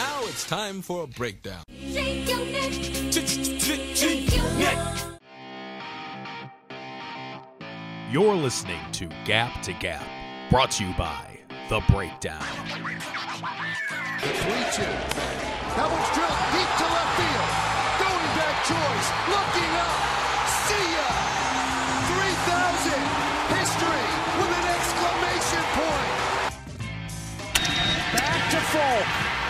Now it's time for a breakdown. Shake your neck. Shake your neck. You're listening to Gap to Gap, brought to you by The Breakdown. The 3 2. That one's drilled deep to left field. Going back choice. Looking up. See ya. 3,000. History with an exclamation point. Back to Folk.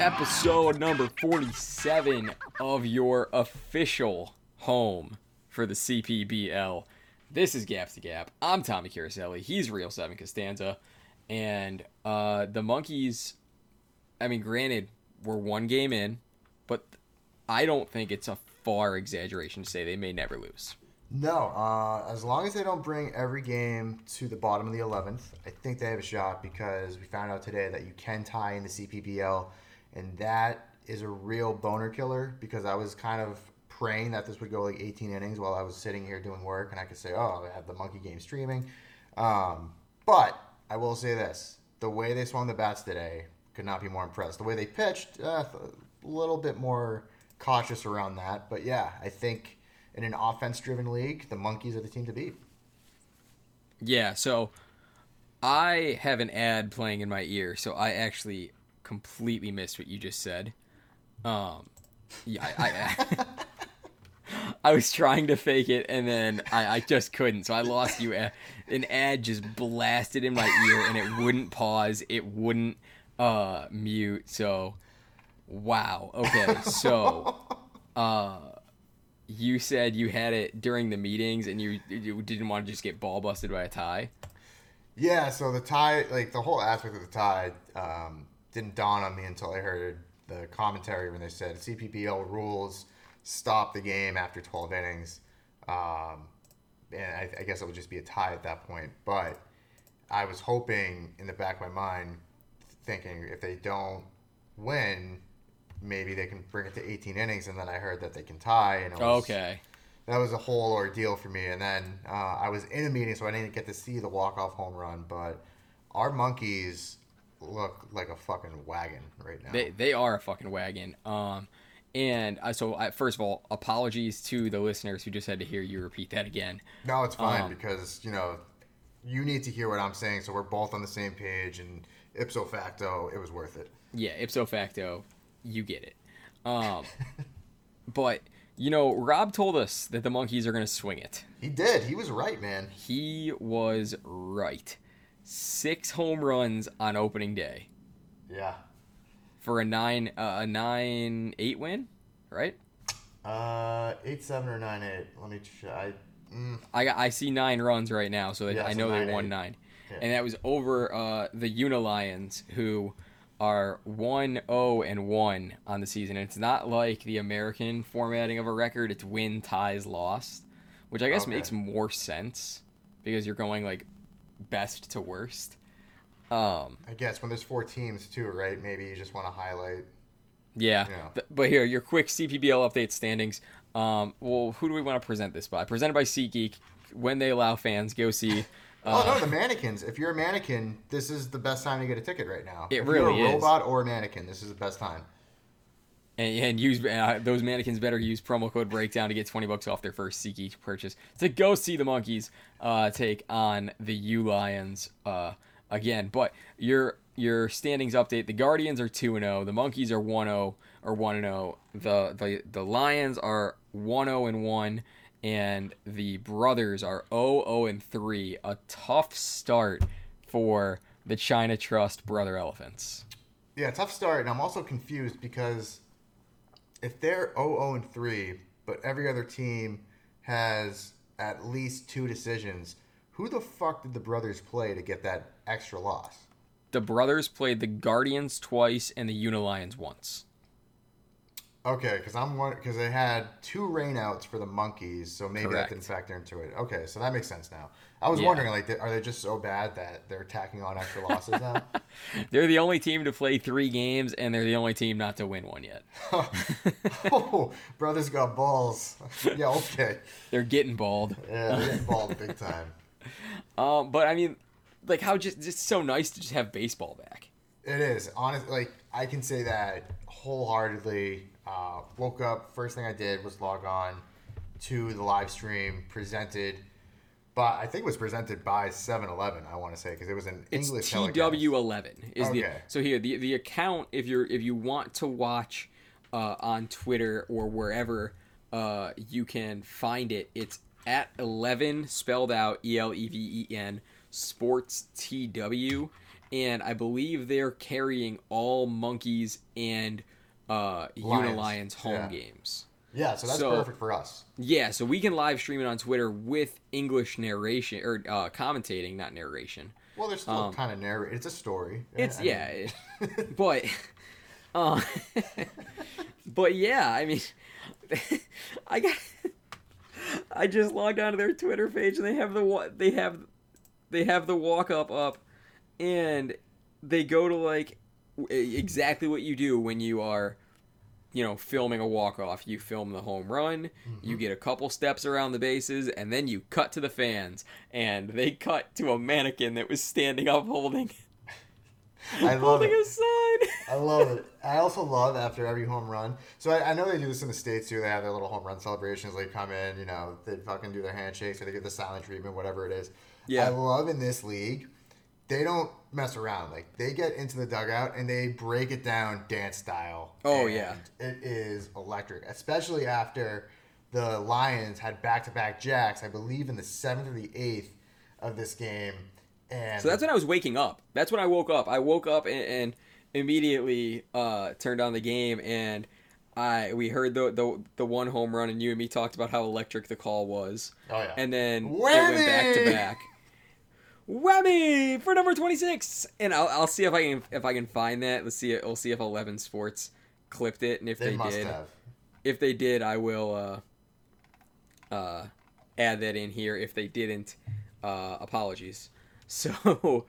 Episode number 47 of your official home for the CPBL. This is Gaps to Gap. I'm Tommy Caroselli. He's Real 7 Costanza. And uh, the Monkeys, I mean, granted, we're one game in, but I don't think it's a far exaggeration to say they may never lose. No, uh, as long as they don't bring every game to the bottom of the 11th, I think they have a shot because we found out today that you can tie in the CPBL, and that is a real boner killer because I was kind of praying that this would go like 18 innings while I was sitting here doing work, and I could say, oh, I have the monkey game streaming. Um, but I will say this the way they swung the bats today could not be more impressed. The way they pitched, uh, a little bit more cautious around that. But yeah, I think in an offense driven league, the Monkeys are the team to beat. Yeah, so I have an ad playing in my ear, so I actually completely missed what you just said. Um, yeah, I, I, I was trying to fake it, and then I, I just couldn't, so I lost you. An ad just blasted in my ear, and it wouldn't pause, it wouldn't uh, mute. So, wow. Okay, so uh, you said you had it during the meetings, and you, you didn't want to just get ball busted by a tie. Yeah, so the tie, like the whole aspect of the tie, um, didn't dawn on me until I heard the commentary when they said CPBL rules stop the game after 12 innings. Um, and I, I guess it would just be a tie at that point. But I was hoping in the back of my mind, thinking if they don't win, maybe they can bring it to 18 innings. And then I heard that they can tie. And it was, Okay. that was a whole ordeal for me. And then uh, I was in a meeting, so I didn't get to see the walk off home run. But our monkeys look like a fucking wagon right now. They they are a fucking wagon. Um, and I, so I, first of all, apologies to the listeners who just had to hear you repeat that again. no, it's fine um, because you know you need to hear what I'm saying, so we're both on the same page. And ipso facto, it was worth it. Yeah, ipso facto, you get it. Um, but you know, Rob told us that the monkeys are gonna swing it. He did. He was right, man. He was right. Six home runs on opening day Yeah. for a nine uh, a nine eight win, right? Uh, eight seven or nine eight. Let me try. Mm, I got, I see nine runs right now, so Yeah, I so know they won eight. nine, Yeah. and that was over uh, the Unilions, who are one zero and one on the season. And it's not like the American formatting of a record; it's win, ties, lost, which I guess Okay. makes more sense because you're going like best to worst. Um, I guess when there's four teams too, right? Maybe you just want to highlight. yeah, but here your quick CPBL update standings. Um, well, who do we want to present this by? Presented by SeatGeek. When they allow fans, go see. Oh uh, no, the mannequins! If you're a mannequin, this is the best time to get a ticket right now. It if really you're a is. robot or a mannequin, this is the best time. And, and use uh, those mannequins better use promo code breakdown to get 20 bucks off their first SeatGeek purchase to go see the monkeys uh, take on the U Lions uh, again. But your your standings update: the Guardians are two and zero, the monkeys are one zero or one and zero, the the the Lions are one zero and one. And the brothers are 0 0 and 3. A tough start for the China Trust Brother Elephants. Yeah, tough start, and I'm also confused because if they're 0 and 3, but every other team has at least two decisions, who the fuck did the brothers play to get that extra loss? the brothers played the Guardians twice and the Unilions once. Okay, because I'm one because they had two rainouts for the monkeys, so maybe Correct. that didn't factor into it. Okay, so that makes sense now. I was Yeah. wondering, like, are they just so bad that they're tacking on extra losses now? They're the only team to play three games, and they're the only team not to win one yet. oh, brothers got balls. yeah, okay. They're getting bald. Yeah, they're getting balled big time. Um, but I mean, like how just just so nice to just have baseball back. It is honestly like I can say that wholeheartedly. Uh, woke up, first thing I did was log on to the live stream presented, but I think it was presented by 7-Eleven. I want to say because it was an It's English telecast. TW11 is the Okay. so here the the account if you're if you want to watch uh, on Twitter or wherever uh, you can find it. It's at 11 spelled out E L E V E N Sports TW, and I believe they're carrying all monkeys and uh, Lions, Unilions home yeah. games. Yeah, so that's So- perfect for us. Yeah, so we can live stream it on Twitter with English narration or uh, commentating, not narration. Well, there's still kind of narrate. It's a story. Um, It's I mean, yeah, it- but uh, but yeah, I mean, I got I just logged onto their Twitter page and they have the they have they have the walk up up and they go to like exactly what you do when you are you know filming a walk off you film the home run you mm-hmm. get a couple steps around the bases and then you cut to the fans and they cut to a mannequin that was standing up holding I love holding it. a sign I love it. I also love after every home run. So I, I know they do this in the states too. They have their little home run celebrations. They come in, you know, they fucking do their handshakes or they get the silent treatment, whatever it is. Yeah. I love in this league, they don't mess around. Like they get into the dugout and they break it down dance style. Oh, yeah. it is electric, especially after the Lions had back-to-back jacks. I believe in the seventh or the eighth of this game. And So that's when I was waking up. That's when I woke up. I woke up and, and immediately uh, turned on the game, and I we heard the, the the one home run, and you and me talked about how electric the call was. Oh, yeah. And then it went back to back. Whammy for number twenty six, and I'll, I'll see if I can if I can find that. Let's see. it. We'll see if Eleven Sports clipped it, and if they they, must did, have. if they did, I will uh, uh, add that in here. If they didn't, uh, apologies. So,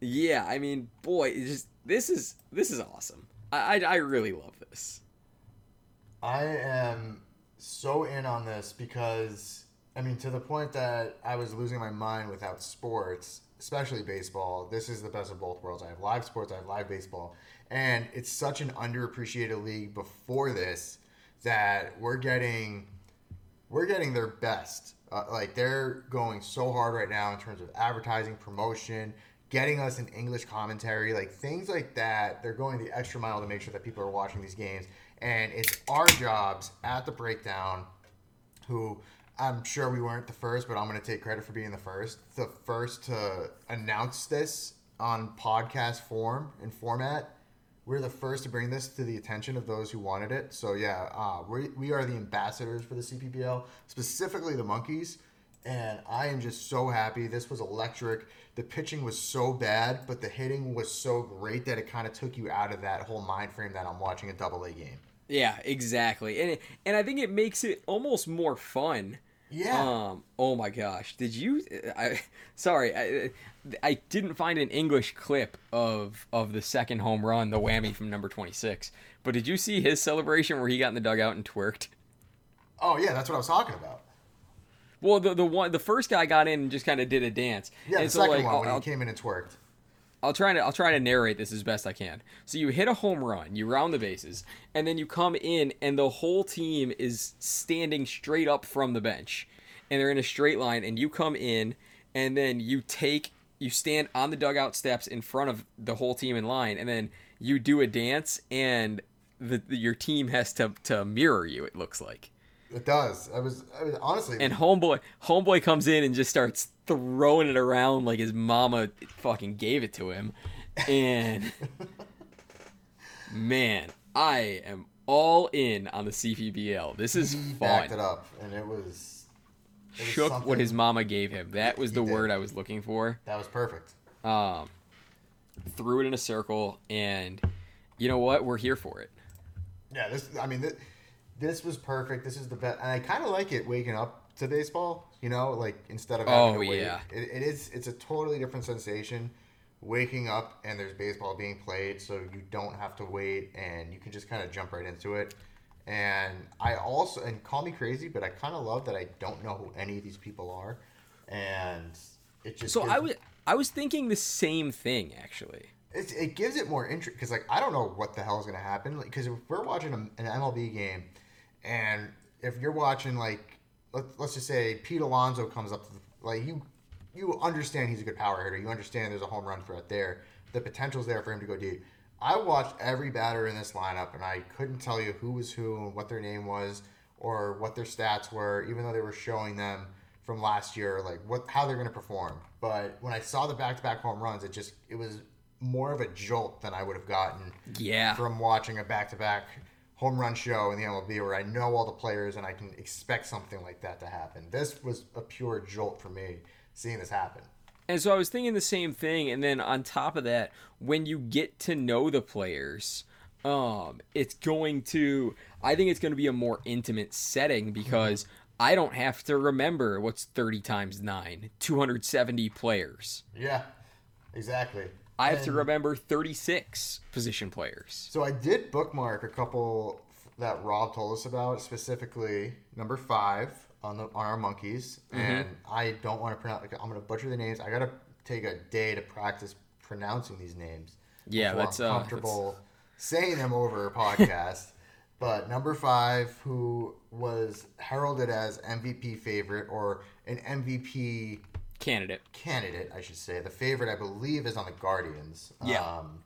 yeah, I mean, boy, just this is this is awesome. I I, I really love this. I am so in on this because I mean to the point that I was losing my mind without sports, especially baseball. This is the best of both worlds. I have live sports, I have live baseball, and it's such an underappreciated league before this that we're getting we're getting their best. Uh, like they're going so hard right now in terms of advertising, promotion, getting us an English commentary, like things like that. They're going the extra mile to make sure that people are watching these games, and it's our jobs at the breakdown. Who I'm sure we weren't the first, but I'm going to take credit for being the first. The first to announce this on podcast form and format we're the first to bring this to the attention of those who wanted it. So yeah, uh, we we are the ambassadors for the CPBL, specifically the monkeys, and I am just so happy. This was electric. The pitching was so bad, but the hitting was so great that it kind of took you out of that whole mind frame that I'm watching a double A game. Yeah, exactly, and it, and I think it makes it almost more fun. Yeah. Um. Oh my gosh. Did you? I sorry. I I didn't find an English clip of of the second home run, the whammy from number twenty six. But did you see his celebration where he got in the dugout and twerked? Oh yeah, that's what I was talking about. Well, the the one the first guy got in and just kind of did a dance. Yeah, and the so, second like, one when I'll- he came in and twerked. I'll try to I'll try to narrate this as best I can. So you hit a home run, you round the bases, and then you come in and the whole team is standing straight up from the bench. And they're in a straight line and you come in and then you take you stand on the dugout steps in front of the whole team in line and then you do a dance and the, the your team has to to mirror you it looks like. It does. I was, I was honestly. And homeboy homeboy comes in and just starts throwing it around like his mama fucking gave it to him. And man, I am all in on the CPBL. This is he fun. backed it up, and it was. it was Shook what his mama gave him. That was He the did. word I was looking for. That was perfect. Um, threw it in a circle, and you know what? We're here for it. Yeah, this. I mean, this, this was perfect. This is the best, and I kind of like it waking up to baseball. You know, like instead of having Oh, to wait. yeah. It, it is. It's a totally different sensation. Waking up and there's baseball being played, so you don't have to wait, and you can just kind of jump right into it. And I also, and call me crazy, but I kind of love that I don't know who any of these people are, and it just So gives- I was I was thinking the same thing actually. it, it gives it more interest because like I don't know what the hell is gonna happen because if we're watching a, an MLB game and if you're watching like let, let's just say Pete Alonso comes up to the, like you you understand he's a good power hitter. You understand there's a home run threat there. The potential's there for him to go deep. I watched every batter in this lineup and I couldn't tell you who was who and what their name was or what their stats were even though they were showing them from last year like what how they're going to perform. But when I saw the back-to-back home runs it just it was more of a jolt than I would have gotten Yeah. from watching a back-to-back home run show in the MLB where I know all the players and I can expect something like that to happen. This was a pure jolt for me seeing this happen. And so I was thinking the same thing, and then on top of that, when you get to know the players, um, it's going to. I think it's going to be a more intimate setting because I don't have to remember what's thirty times nine, two hundred seventy players. Yeah, exactly. I have to remember thirty six position players. So I did bookmark a couple that Rob told us about, specifically number five on the on our monkeys, Mm-hmm. and I don't want to pronounce. I'm going to butcher the names. I got to take a day to practice pronouncing these names. Yeah, that's, I'm uh, comfortable saying them over a podcast. but number five, who was heralded as MVP favorite or an MVP Candidate. candidate, I should say. The favorite, I believe, is on the Guardians. Yeah. Um,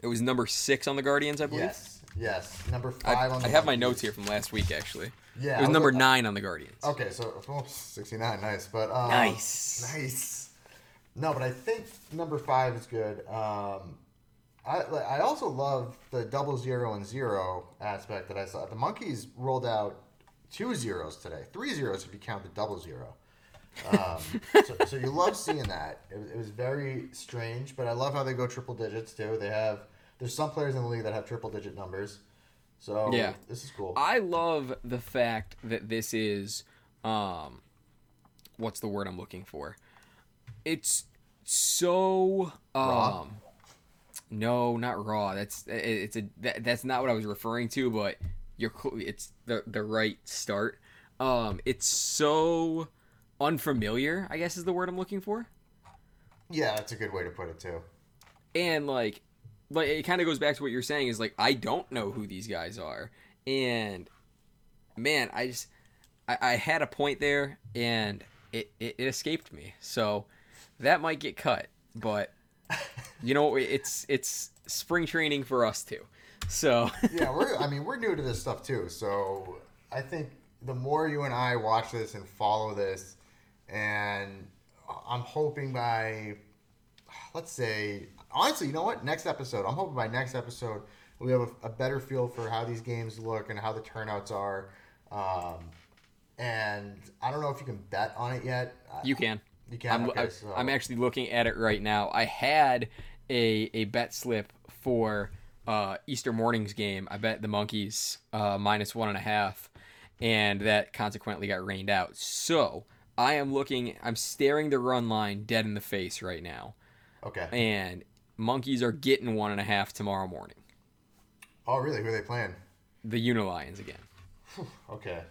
It was number six on the Guardians, I believe. yes. Yes. Number I, five on the I have my notes here from last week, actually. Yeah, It was was number like- nine on the Guardians. Okay, so oh, 69, nice. But um, Nice. nice. No, but I think number five is good. Um, I I also love the double zero and zero aspect that I saw. The monkeys rolled out two zeros today, three zeros if you count the double zero. Um, so, so you love seeing that. It, was- it was very strange, but I love how they go triple digits too. They have there's some players in the league that have triple digit numbers. So Yeah. this is cool. I love the fact that this is um what's the word I'm looking for? It's so um Raw? no, not raw. That's it- it's a that, that's not what I was referring to, but you're it's the the right start. Um it's so unfamiliar, I guess is the word I'm looking for. yeah, that's a good way to put it too. and like like it kind of goes back to what you're saying is like i don't know who these guys are and man i just i, I had a point there and it, it, it escaped me so that might get cut but you know it's it's spring training for us too so yeah, we're. I mean, we're new to this stuff too. So I think the more you and I watch this and follow this, and I'm hoping by, let's say, honestly, you know what? Next episode, I'm hoping by next episode we have a, a better feel for how these games look and how the turnouts are. Um, and I don't know if you can bet on it yet. You can You can. I'm, okay, I, so- I'm actually looking at it right now i had a, a bet slip for uh, easter morning's game i bet the monkeys uh, minus one and a half and that consequently got rained out so i am looking i'm staring the run line dead in the face right now Okay. and monkeys are getting one and a half tomorrow morning Oh, really? Who are they playing? the unilions again Okay.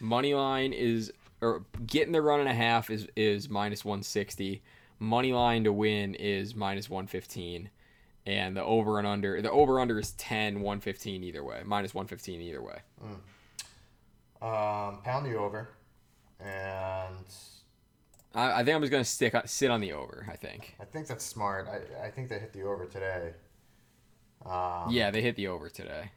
Money line is or getting the run and a half is is minus 160. Money line to win is minus 115. And the over and under the over under is 10 115 either way. Minus 115 either way. Um, pound the over, and I, I think I'm just gonna stick sit on the over. I think. I think that's smart. I, I think they hit the over today. Um, Yeah, they hit the over today.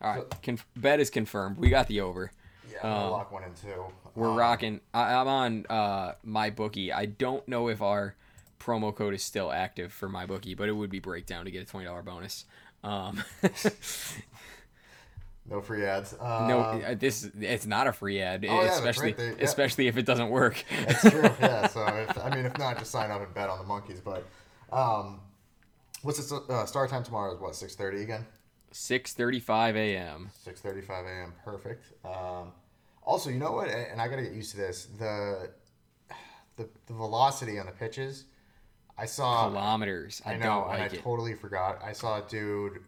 All right, conf- bet is confirmed. We got the over. yeah, I'm gonna lock one in too. We're Um, rocking. I, I'm on uh, my bookie. I don't know if our promo code is still active for my bookie, but it would be breakdown to get a twenty dollar bonus. Um, No free ads. Um, no, uh, this it's not a free ad, Oh, yeah, especially right, they- yeah. especially if it doesn't work. That's true. yeah. So if, I mean, if not, just sign up and bet on the monkeys. But um, what's the Uh, start time tomorrow is what six thirty again. 6:35 a.m. 6:35 a.m. Perfect. Um, also, you know what? And I got to get used to this. The, the the velocity on the pitches. I saw. Kilometers. I, I know, like I it. totally forgot. I saw a dude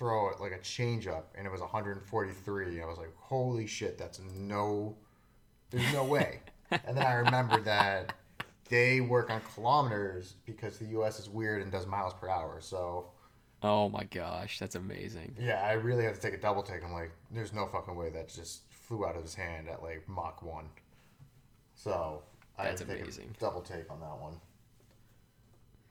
throw it like a change up, and it was 143. I was like, "Holy shit! That's no. There's no way." and then I remembered that they work on kilometers because the U.S. is weird and does miles per hour. So oh my gosh, that's amazing. yeah, I really had to take a double take. I'm like, "There's no fucking way that just flew out of his hand at like Mach one." So I had to take a double take on that one.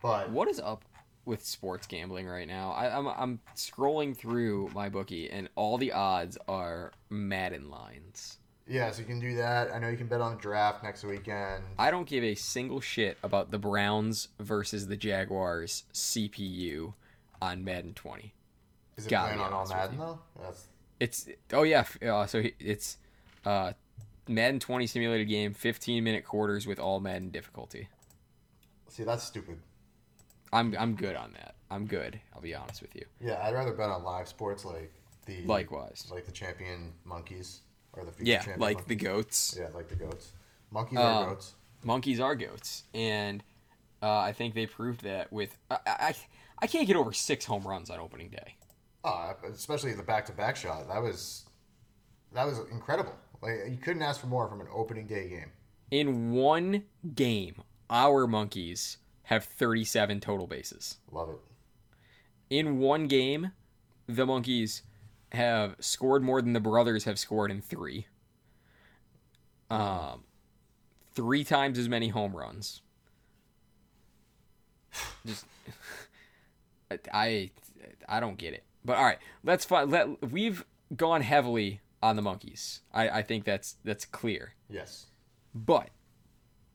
But What is up with sports gambling right now? I, I'm I'm scrolling through my bookie, and all the odds are Madden lines. yeah, so you can do that. I know you can bet on the draft next weekend. I don't give a single shit about the Browns versus the Jaguars CPU on Madden 20. Is it Gotta playing on all Madden though? That's It's oh yeah, uh, so he- it's uh, Madden 20 simulated game, 15 minute quarters with all Madden difficulty. see, that's stupid. I'm I'm good on that. I'm good. I'll be honest with you. Yeah, I'd rather bet on live sports like the Likewise. like the champion monkeys or the future Yeah, like the goats. Yeah, like the goats. Monkeys are Um, goats. monkeys are goats, and uh, I think they proved that with I, I I can't get over six home runs on opening day. Oh, especially the back-to-back shot. That was that was incredible. Like you couldn't ask for more from an opening day game. In one game, our monkeys have 37 total bases. Love it. In one game, the monkeys have scored more than the brothers have scored in three. Um, three times as many home runs. Just, I, I don't get it. But all right, let's find. Let we've gone heavily on the monkeys. I, I think that's that's clear. Yes. But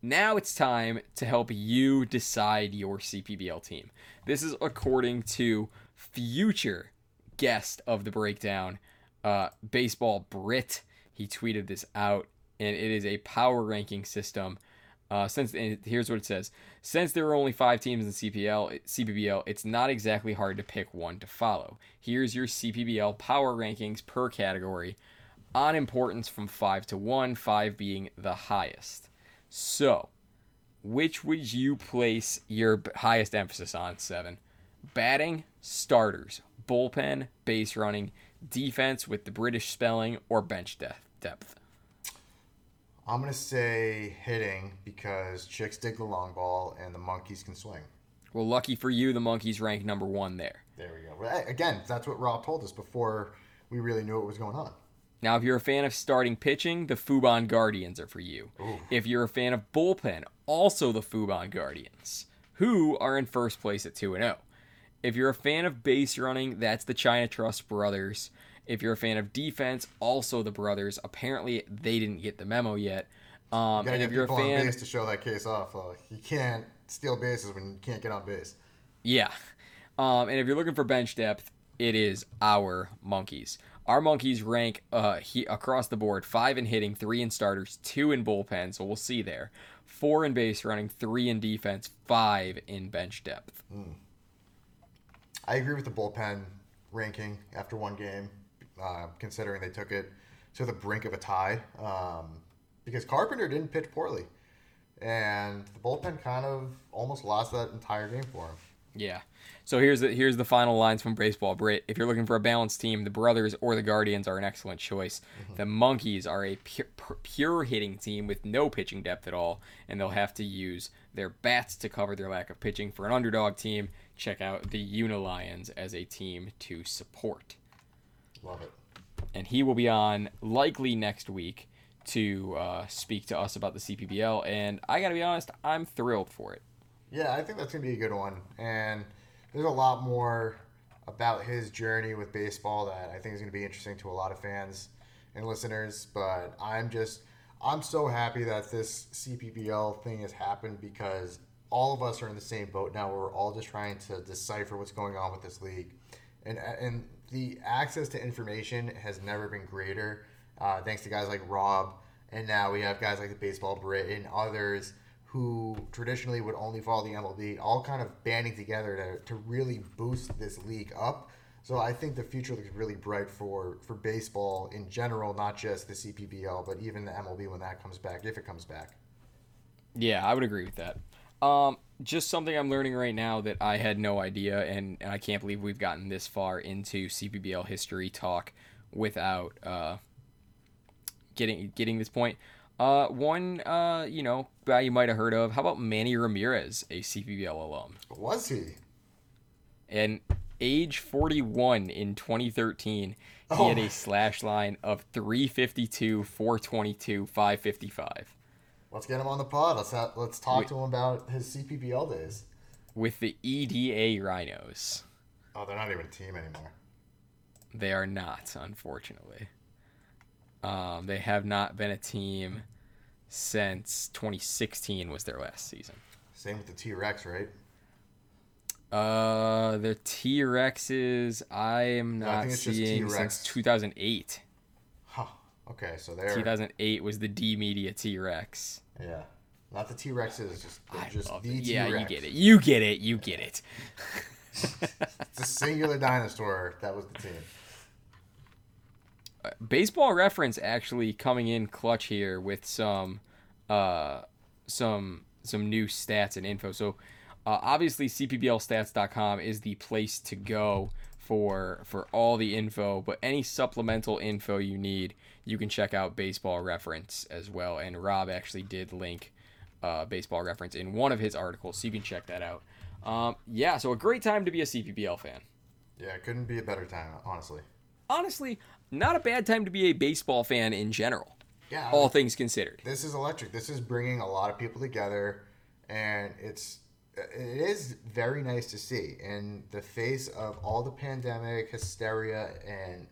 now it's time to help you decide your CPBL team. This is according to future guest of the breakdown, uh, Baseball Brit. He tweeted this out, and it is a power ranking system. Uh, since here's what it says: since there are only five teams in CPL, CPBL, it's not exactly hard to pick one to follow. Here's your CPBL power rankings per category, on importance from five to one, five being the highest. So, which would you place your highest emphasis on? Seven, batting, starters, bullpen, base running, defense with the British spelling, or bench depth. Depth. I'm gonna say hitting because chicks dig the long ball and the monkeys can swing. Well, lucky for you, the monkeys rank number one there. There we go. Again, that's what Rob told us before we really knew what was going on. Now, if you're a fan of starting pitching, the Fubon Guardians are for you. If you're a fan of bullpen, also the Fubon Guardians, who are in first place at 2 0. If you're a fan of base running, that's the China Trust Brothers. If you're a fan of defense, also the brothers. Apparently, they didn't get the memo yet. Um, You gotta and get if you're a people on fan, base to show that case off. Uh, you can't steal bases when you can't get on base. Yeah. Um, and if you're looking for bench depth, it is our monkeys. Our monkeys rank uh, he, across the board five in hitting, three in starters, two in bullpen. So we'll see there. Four in base running, three in defense, five in bench depth. I agree with the bullpen ranking after one game, uh, considering they took it to the brink of a tie. Um, because Carpenter didn't pitch poorly, and the bullpen kind of almost lost that entire game for him. Yeah. So here's the here's the final lines from Baseball Brit. If you're looking for a balanced team, the Brothers or the Guardians are an excellent choice. The Monkeys are a pure, pure hitting team with no pitching depth at all, and they'll have to use their bats to cover their lack of pitching. For an underdog team, check out the Unilions as a team to support. Love it. And he will be on likely next week to uh, speak to us about the CPBL. And I got to be honest, I'm thrilled for it. Yeah, I think that's gonna be a good one, and there's a lot more about his journey with baseball that I think is gonna be interesting to a lot of fans and listeners. But I'm just, I'm so happy that this CPBL thing has happened because all of us are in the same boat now. We're all just trying to decipher what's going on with this league, and and the access to information has never been greater. Uh, thanks to guys like Rob, and now we have guys like the Baseball Brit and others who traditionally would only follow the MLB, all kind of banding together to, to really boost this league up. So I think the future looks really bright for for baseball in general, not just the CPBL, but even the MLB when that comes back, if it comes back. Yeah, I would agree with that. Um, just something I'm learning right now that I had no idea, and, and I can't believe we've gotten this far into CPBL history talk without uh, getting getting this point. Uh, one, uh, you know, guy you might have heard of. How about Manny Ramirez, a CPBL alum? Was he? And age 41 in 2013, he Oh. had a slash line of 352, 422, 555 Let's get him on the pod. Let's ha- let's talk to him about his CPBL days. with the EDA Rhinos. Oh, they're not even a team anymore. They are not, unfortunately. Um, they have not been a team since 2016 was their last season. Same with the T Rex, right? Uh, the T Rexes, I am No, I not it's just seeing since 2008. Huh. Okay, so they're 2008 was the D Media T Rex. yeah, not the T Rexes, just I just love the it. T Yeah, you get it. You get it. You get it. It's a singular dinosaur. That was the team. Baseball reference actually coming in clutch here with some uh some some new stats and info. So uh, obviously cpblstats.com is the place to go for for all the info but any supplemental info you need you can check out baseball reference as well. And rob actually did link uh, baseball reference in one of his articles so you can check that out. Um, yeah so a great time to be a cpbl fan. Yeah, it couldn't be a better time, honestly. honestly, not a bad time to be a baseball fan in general. Yeah, All things considered. this is electric. This is bringing a lot of people together, and it's it is very nice to see in the face of all the pandemic hysteria and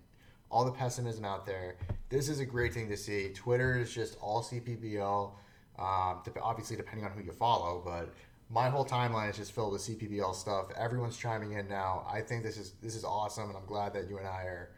all the pessimism out there. This is a great thing to see. Twitter is just all CPBL, um, obviously depending on who you follow, but my whole timeline is just filled with CPBL stuff. Everyone's chiming in now. I think this is this is awesome, and I'm glad that you and I are.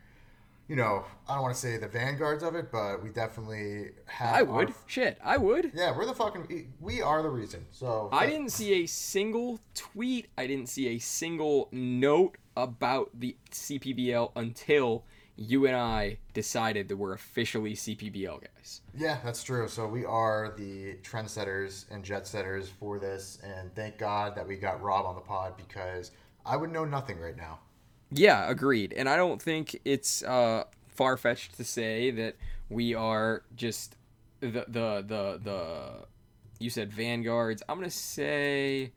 You know, I don't want to say the vanguards of it, but we definitely have. I would. Shit, I would. yeah, we're the fucking. We are the reason. So I didn't see a single tweet. I didn't see a single note about the CPBL until you and I decided that we're officially CPBL guys. Yeah, that's true. So we are the trendsetters and jet setters for this, and thank God that we got Rob on the pod because I would know nothing right now. Yeah, agreed. And I don't think it's uh, far fetched to say that we are just the the the the. You said vanguards. I'm gonna say,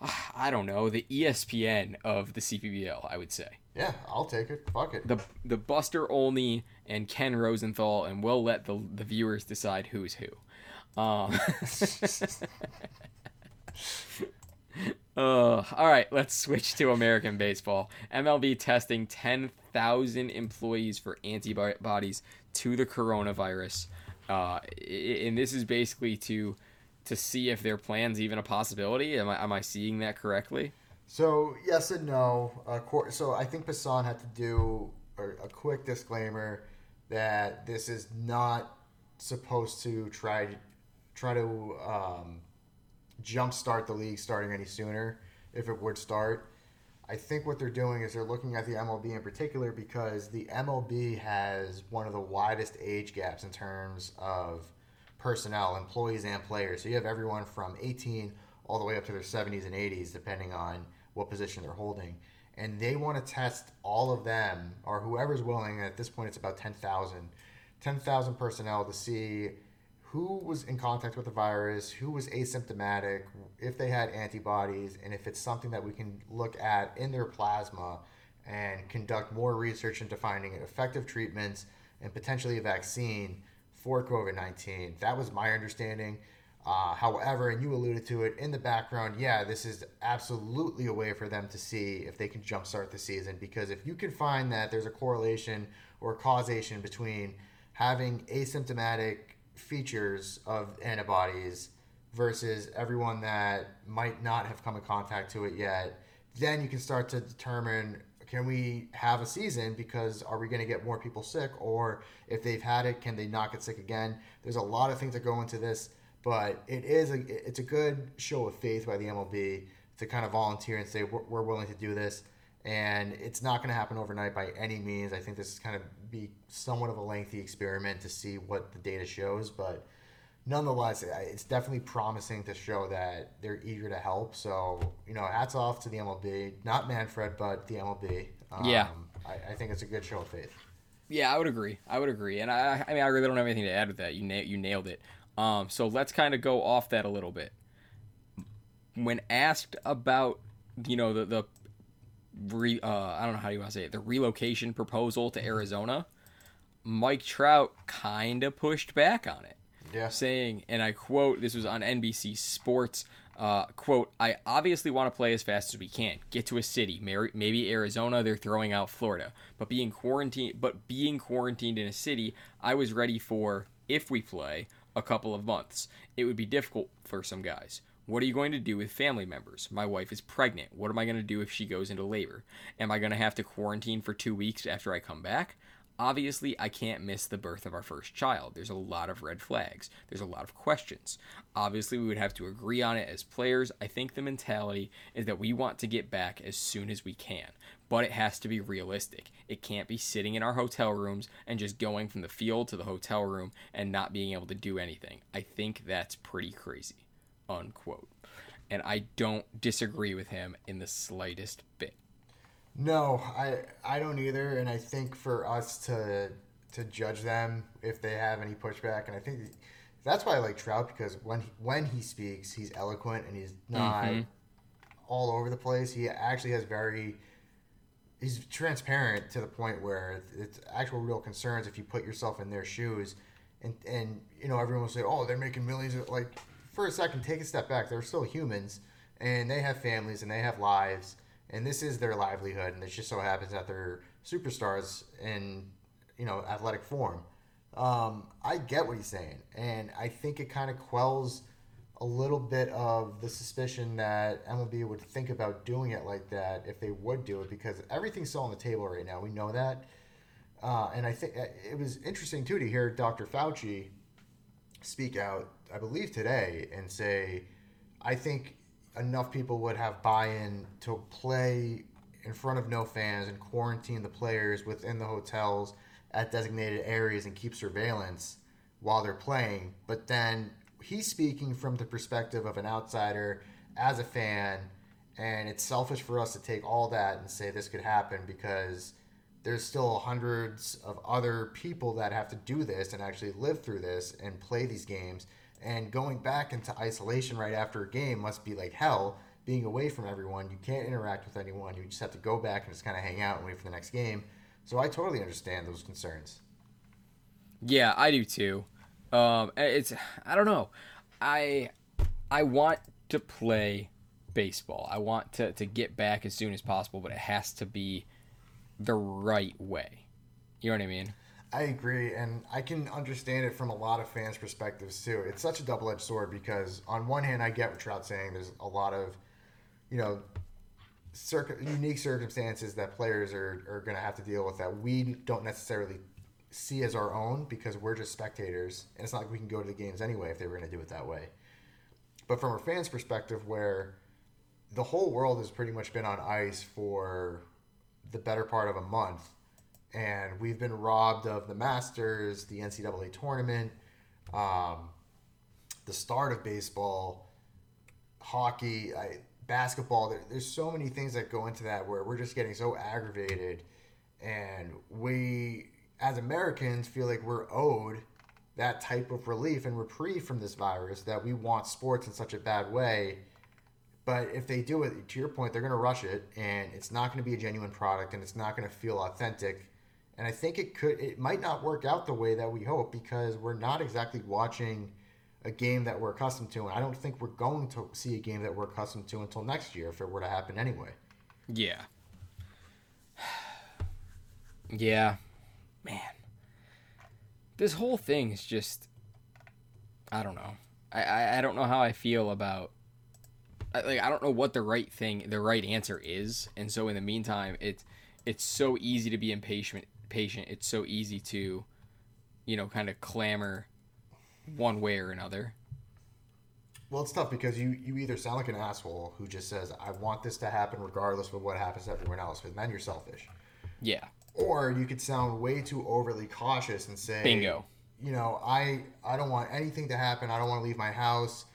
I don't know, the ESPN of the CPBL. I would say Yeah, I'll take it. Fuck it. the the Buster Olney and Ken Rosenthal, and we'll let the the viewers decide who's who. Um, Uh, all right, let's switch to American baseball. MLB testing 10,000 employees for antibodies to the coronavirus. Uh, and this is basically to to see if their plan's even a possibility. Am I, am I seeing that correctly? So yes and no. Uh, so I think Passan had to do a, a quick disclaimer that this is not supposed to try try to um, jumpstart the league starting any sooner if it would start. I think what they're doing is they're looking at the MLB in particular because the MLB has one of the widest age gaps in terms of personnel, employees, and players. So you have everyone from 18 all the way up to their 70s and 80s, depending on what position they're holding. And they want to test all of them, or whoever's willing. At this point, it's about 10,000. 10,000 personnel to see who was in contact with the virus, who was asymptomatic, if they had antibodies, and if it's something that we can look at in their plasma and conduct more research into finding effective treatments and potentially a vaccine for COVID 19. That was my understanding. Uh, however, and you alluded to it in the background, yeah, this is absolutely a way for them to see if they can jumpstart the season. Because if you can find that there's a correlation or causation between having asymptomatic features of antibodies versus everyone that might not have come in contact to it yet, then you can start to determine can we have a season because are we going to get more people sick? Or if they've had it can they not get sick again? There's a lot of things that go into this but it is a it's a good show of faith by the MLB to kind of volunteer and say we're, we're willing to do this and it's not going to happen overnight by any means. I think this is kind of be somewhat of a lengthy experiment to see what the data shows, but nonetheless, it's definitely promising to show that they're eager to help. So, you know, hats off to the MLB, not Manfred, but the MLB. Um, Yeah. I, I think it's a good show of faith. Yeah, I would agree. I would agree, and I, I mean, I really don't have anything to add with that. You na- you nailed it. Um, so let's kind of go off that a little bit. When asked about, you know, the the re, uh, I don't know how you want to say it, the relocation proposal to Arizona, Mike Trout kind of pushed back on it Yeah. saying, and I quote, this was on NBC Sports, uh, quote, I obviously want to play as fast as we can, get to a city, maybe Arizona, they're throwing out Florida, but being quarantined, but being quarantined in a city, I was ready for, if we play, a couple of months. It would be difficult for some guys. What are you going to do with family members? My wife is pregnant. What am I going to do if she goes into labor? Am I going to have to quarantine for two weeks after I come back? Obviously, I can't miss the birth of our first child. There's a lot of red flags. There's a lot of questions. Obviously, we would have to agree on it as players. I think the mentality is that we want to get back as soon as we can, but it has to be realistic. It can't be sitting in our hotel rooms and just going from the field to the hotel room and not being able to do anything. I think that's pretty crazy. Unquote. And I don't disagree with him in the slightest bit. No, I I don't either, and I think for us to to judge them if they have any pushback, and I think that's why I like Trout because when he, when he speaks, he's eloquent and he's mm-hmm. not all over the place. He actually has very he's transparent to the point where it's actual real concerns if you put yourself in their shoes, and and you know everyone will say, oh, they're making millions. Of, like for a second, take a step back. They're still humans, and they have families and they have lives, and this is their livelihood. And it just so happens that they're superstars in you know athletic form. Um, I get what he's saying, and I think it kind of quells a little bit of the suspicion that MLB would think about doing it like that if they would do it because everything's still on the table right now. We know that. Uh, and I think it was interesting too to hear Dr. Fauci speak out, I believe today, and say, I think enough people would have buy in to play in front of no fans and quarantine the players within the hotels at designated areas and keep surveillance while they're playing. But then he's speaking from the perspective of an outsider as a fan, and it's selfish for us to take all that and say this could happen because there's still hundreds of other people that have to do this and actually live through this and play these games. And going back into isolation right after a game must be like hell. Being away from everyone, you can't interact with anyone. You just have to go back and just kind of hang out and wait for the next game. So I totally understand those concerns. Yeah, I do too. Um, it's I don't know. I I want to play baseball. I want to to get back as soon as possible, but it has to be the right way. You know what I mean? I agree, and I can understand it from a lot of fans' perspectives too. It's such a double-edged sword because on one hand, I get what Trout's saying. There's a lot of, you know, unique circumstances that players are, are going to have to deal with that we don't necessarily see as our own because we're just spectators, and it's not like we can go to the games anyway if they were going to do it that way. But from a fan's perspective, where the whole world has pretty much been on ice for the better part of a month, and we've been robbed of the Masters, the NCAA tournament, um, the start of baseball, hockey, I, basketball. There, there's so many things that go into that where we're just getting so aggravated, and we, as Americans, feel like we're owed that type of relief and reprieve from this virus that we want sports in such a bad way. But if they do it, to your point, they're going to rush it, and it's not going to be a genuine product, and it's not going to feel authentic. And I think it could, it might not work out the way that we hope because we're not exactly watching a game that we're accustomed to. And I don't think we're going to see a game that we're accustomed to until next year if it were to happen anyway. Yeah. Yeah. Man. This whole thing is just I don't know. I, I, I don't know how I feel about like I don't know what the right thing the right answer is. And so in the meantime it's it's so easy to be impatient patient. It's so easy to, you know, kind of clamor one way or another. Well, it's tough because you, you either sound like an asshole who just says, I want this to happen regardless of what happens to everyone else, but then you're selfish. Yeah. Or you could sound way too overly cautious and say, Bingo. You know, I I don't want anything to happen. I don't want to leave my house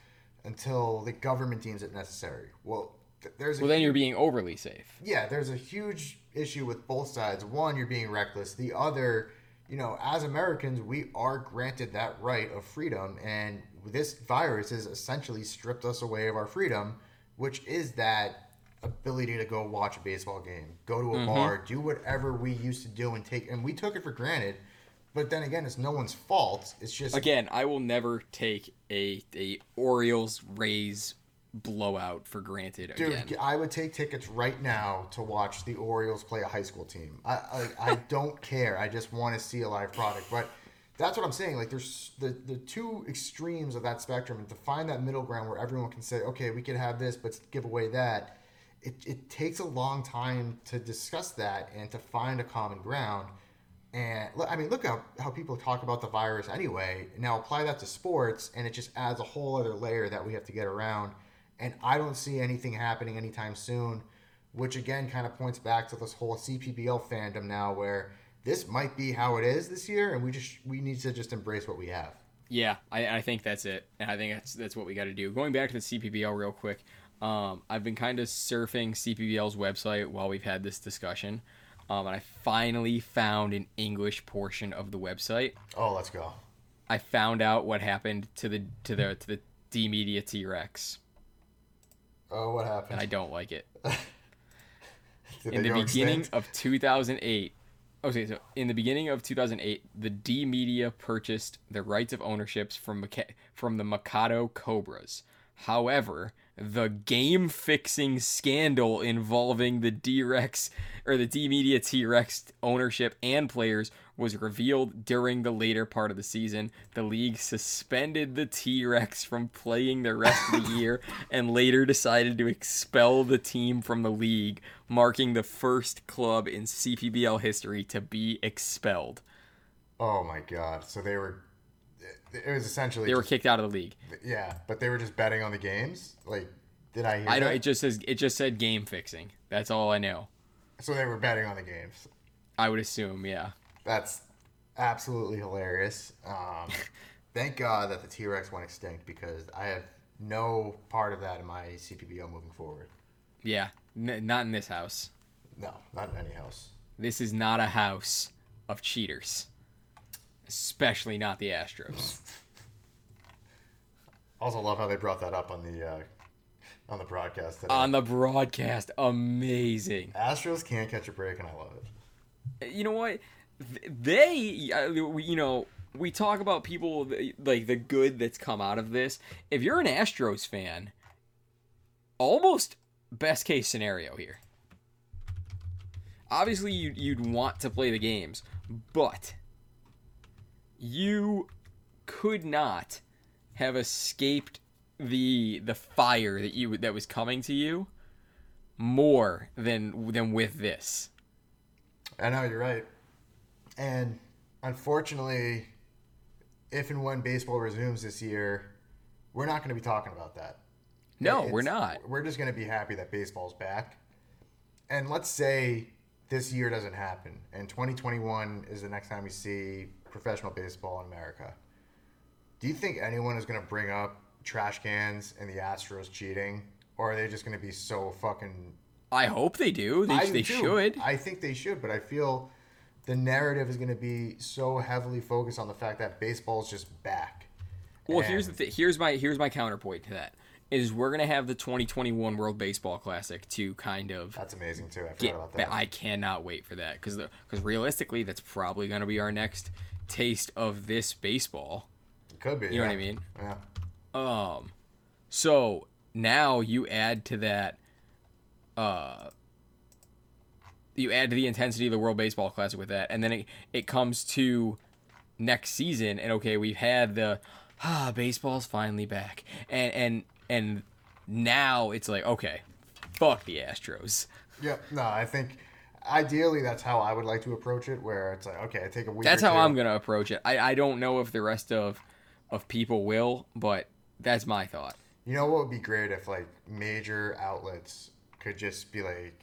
until the government deems it necessary. Well, th- there's a Well, then you're being overly safe. yeah, there's a huge issue with both sides. One, you're being reckless. The other, you know, as Americans, we are granted that right of freedom, and this virus has essentially stripped us away of our freedom, which is that ability to go watch a baseball game, go to a mm-hmm. bar, do whatever we used to do, and take. And we took it for granted. But then again, it's no one's fault. It's just Again, I will never take a a Orioles Rays blowout for granted Dude, again. I would take tickets right now to watch the Orioles play a high school team. I I, I don't care. I just want to see a live product. But that's what I'm saying. Like, there's the the two extremes of that spectrum, and to find that middle ground where everyone can say, okay, we could have this, but give away that. It, it takes a long time to discuss that and to find a common ground. And I mean, look how, how people talk about the virus anyway. Now apply that to sports, and it just adds a whole other layer that we have to get around. And I don't see anything happening anytime soon, which again kind of points back to this whole CPBL fandom now, where this might be how it is this year, and we just we need to just embrace what we have. Yeah, I, I think that's it, and I think that's that's what we got to do. Going back to the CPBL real quick, um, I've been kind of surfing CPBL's website while we've had this discussion, um, and I finally found an English portion of the website. Oh, let's go. I found out what happened to the to the to the D Media T Rex, Oh, what happened? and I don't like it. In the beginning extinct? of 2008 okay so in the beginning of 2008 the d media purchased the rights of ownerships from Maka- from the Macoto Cobras however the game fixing scandal involving the d-rex or the d media t-rex ownership and players was revealed during the later part of the season the league suspended the t-rex from playing the rest of the year and later decided to expel the team from the league marking the first club in CPBL history to be expelled. Oh my god! So they were. It was essentially. They were just- kicked out of the league. Yeah, but they were just betting on the games. Like, did I hear I don't. that? It just says it just said game fixing. That's all I know. So they were betting on the games. I would assume, yeah. That's absolutely hilarious. Um, thank God that the T Rex went extinct because I have no part of that in my CPBL moving forward. Yeah, N- not in this house. No, not in any house. This is not a house of cheaters. Especially not the Astros. Also, love how they brought that up on the uh, on the broadcast. Today. On the broadcast, amazing. Astros can't catch a break, and I love it. you know what they uh, you know we talk about people like the good that's come out of this if you're an astros fan almost best case scenario here obviously you'd, you'd want to play the games but you could not have escaped the the fire that you that was coming to you more than than with this I know you're right. And unfortunately, if and when baseball resumes this year, we're not going to be talking about that. no It's- we're not We're just going to be happy that baseball's back. And let's say this year doesn't happen, and 2021 is the next time we see professional baseball in America. Do you think anyone is going to bring up trash cans and the Astros cheating, or are they just going to be so fucking I hope they do. They, I they too. should. I think they should, but I feel the narrative is going to be so heavily focused on the fact that baseball is just back. well, here's the th- here's my here's my counterpoint to that is we're gonna have the 2021 World Baseball Classic to kind of That's amazing too. I forgot about that. I cannot wait for that because because realistically, that's probably gonna be our next taste of this baseball. it could be. You know what I mean? Yeah. Um, so now you add to that, uh, you add to the intensity of the World Baseball Classic with that, and then it it comes to next season, and okay, we've had the ah baseball's finally back, and and and now it's like okay, fuck the Astros. Yeah. No, I think ideally that's how I would like to approach it. Where it's like, okay, I take a week. That's how two. I'm gonna approach it. I I don't know if the rest of of people will, but that's my thought. You know what would be great if like major outlets could just be like,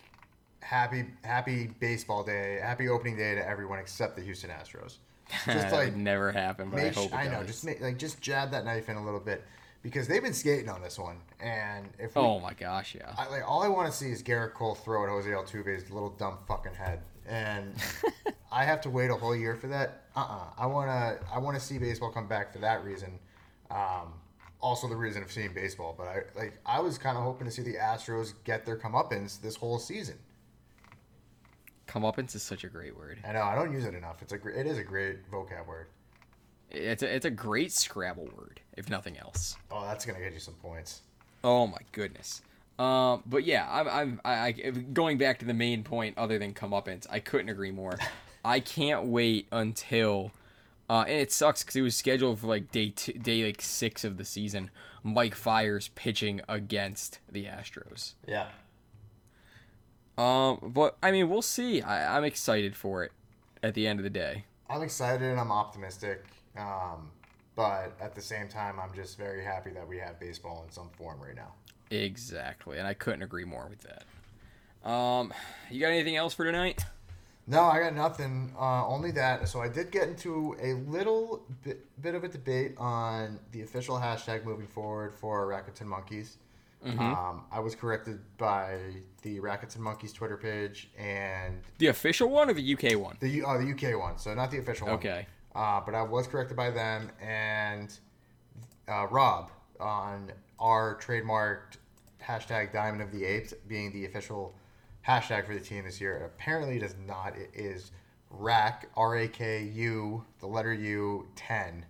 "Happy Happy Baseball Day, Happy Opening Day to everyone except the Houston Astros." Just like never happen, but I hope I know, does. just make, like just jab that knife in a little bit because they've been skating on this one, and if we, oh my gosh, yeah. I, like all I want to see is Gerrit Cole throw at Jose Altuve's little dumb fucking head, and I have to wait a whole year for that. Uh uh I wanna I wanna see baseball come back for that reason. Um, also the reason of seeing baseball, but I like I was kind of hoping to see the Astros get their comeuppance this whole season. Comeuppance is such a great word. I know I don't use it enough. It's a it is a great vocab word. It's a, it's a great Scrabble word, if nothing else. Oh, that's gonna get you some points. Oh my goodness. Um, but yeah, I'm, I'm I, I going back to the main point. Other than comeuppance, I couldn't agree more. I can't wait until, uh, and it sucks because it was scheduled for like day two, day like six of the season. Mike Fiers pitching against the Astros. Yeah. Um, but I mean, we'll see. I, I'm excited for it. At the end of the day, I'm excited and I'm optimistic. Um, but at the same time, I'm just very happy that we have baseball in some form right now. exactly, and I couldn't agree more with that. Um, you got anything else for tonight? No, I got nothing. Uh, only that. So I did get into a little bit, bit of a debate on the official hashtag moving forward for Rakuten Monkeys. Um, I was corrected by the Rakuten Monkeys Twitter page and The official one or the UK one? the U- oh, the UK one. So not the official one. Okay. Uh, but I was corrected by them and uh, Rob on our trademarked hashtag Diamond of the Apes being the official hashtag for the team this year. Apparently, it is not. It is RAK R A K U the letter U ten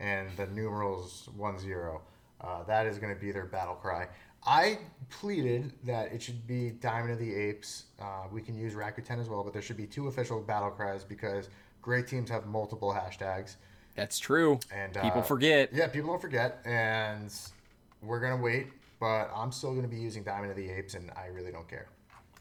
and the numerals one zero. Uh, that is going to be their battle cry. I pleaded that it should be Diamond of the Apes. Uh, we can use Rakuten as well, but there should be two official battle cries because great teams have multiple hashtags. That's true. And people uh, forget. Yeah, people don't forget, and we're gonna wait. But I'm still gonna be using Diamond of the Apes, and I really don't care.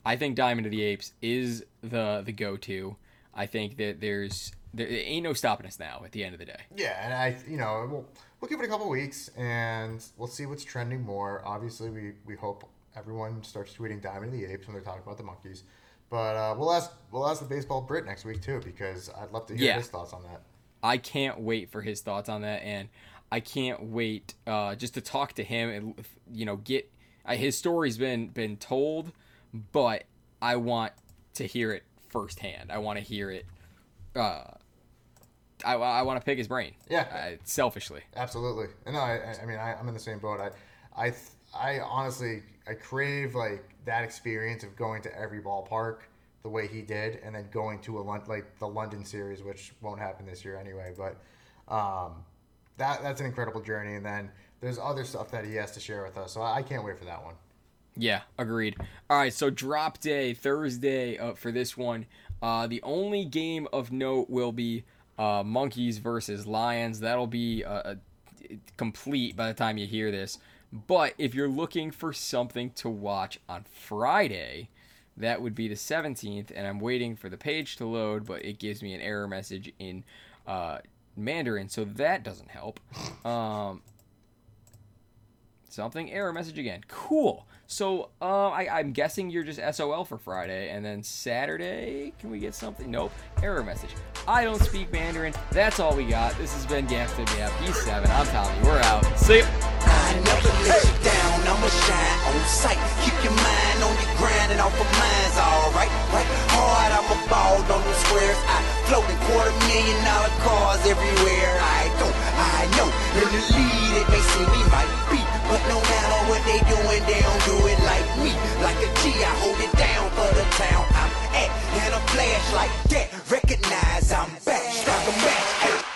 I think Diamond of the Apes is the the go to. I think that there's there ain't no stopping us now. At the end of the day, Yeah, and I, you know, we'll we'll give it a couple weeks, and we'll see what's trending more. Obviously, we we hope everyone starts tweeting Diamond of the Apes when they're talking about the monkeys. But uh, we'll ask we'll ask the baseball Brit next week too, because I'd love to hear Yeah. his thoughts on that. I can't wait for his thoughts on that, and I can't wait uh, just to talk to him and you know get uh, his story's been been told, but I want to hear it firsthand. I want to hear it. Uh, I, I want to pick his brain. Yeah. uh, selfishly. Absolutely. And no, I, I mean, I, I'm in the same boat. I, I, th- I honestly, I crave like that experience of going to every ballpark the way he did, and then going to a like the London series, which won't happen this year anyway. But um, that that's an incredible journey. And then there's other stuff that he has to share with us. So I, I can't wait for that one. Yeah, agreed. All right, so drop day Thursday uh, for this one. Uh, the only game of note will be uh, Monkeys versus Lions. That'll be uh, complete by the time you hear this. But if you're looking for something to watch on Friday, that would be the 17th, and I'm waiting for the page to load, but it gives me an error message in uh, Mandarin, so that doesn't help. Um, Something error message again. Cool. So uh, I, I'm guessing you're just SOL for Friday, and then Saturday, can we get something? Nope. Error message. I don't speak Mandarin. That's all we got. This has been Gap to Gap. He's seven. I'm Tommy. We're out. See ya. I never let you down, I'ma shine on sight. Keep your mind on your grind and off of mine's alright. Right hard, I'ma ball on them squares. I float in quarter million dollar cars everywhere I go. I know in the lead it may seem we might be, but no matter what they doing, they don't do it like me. Like a G, I hold it down for the town I'm at. In a flash like that, recognize I'm back. Strike a match. Hey.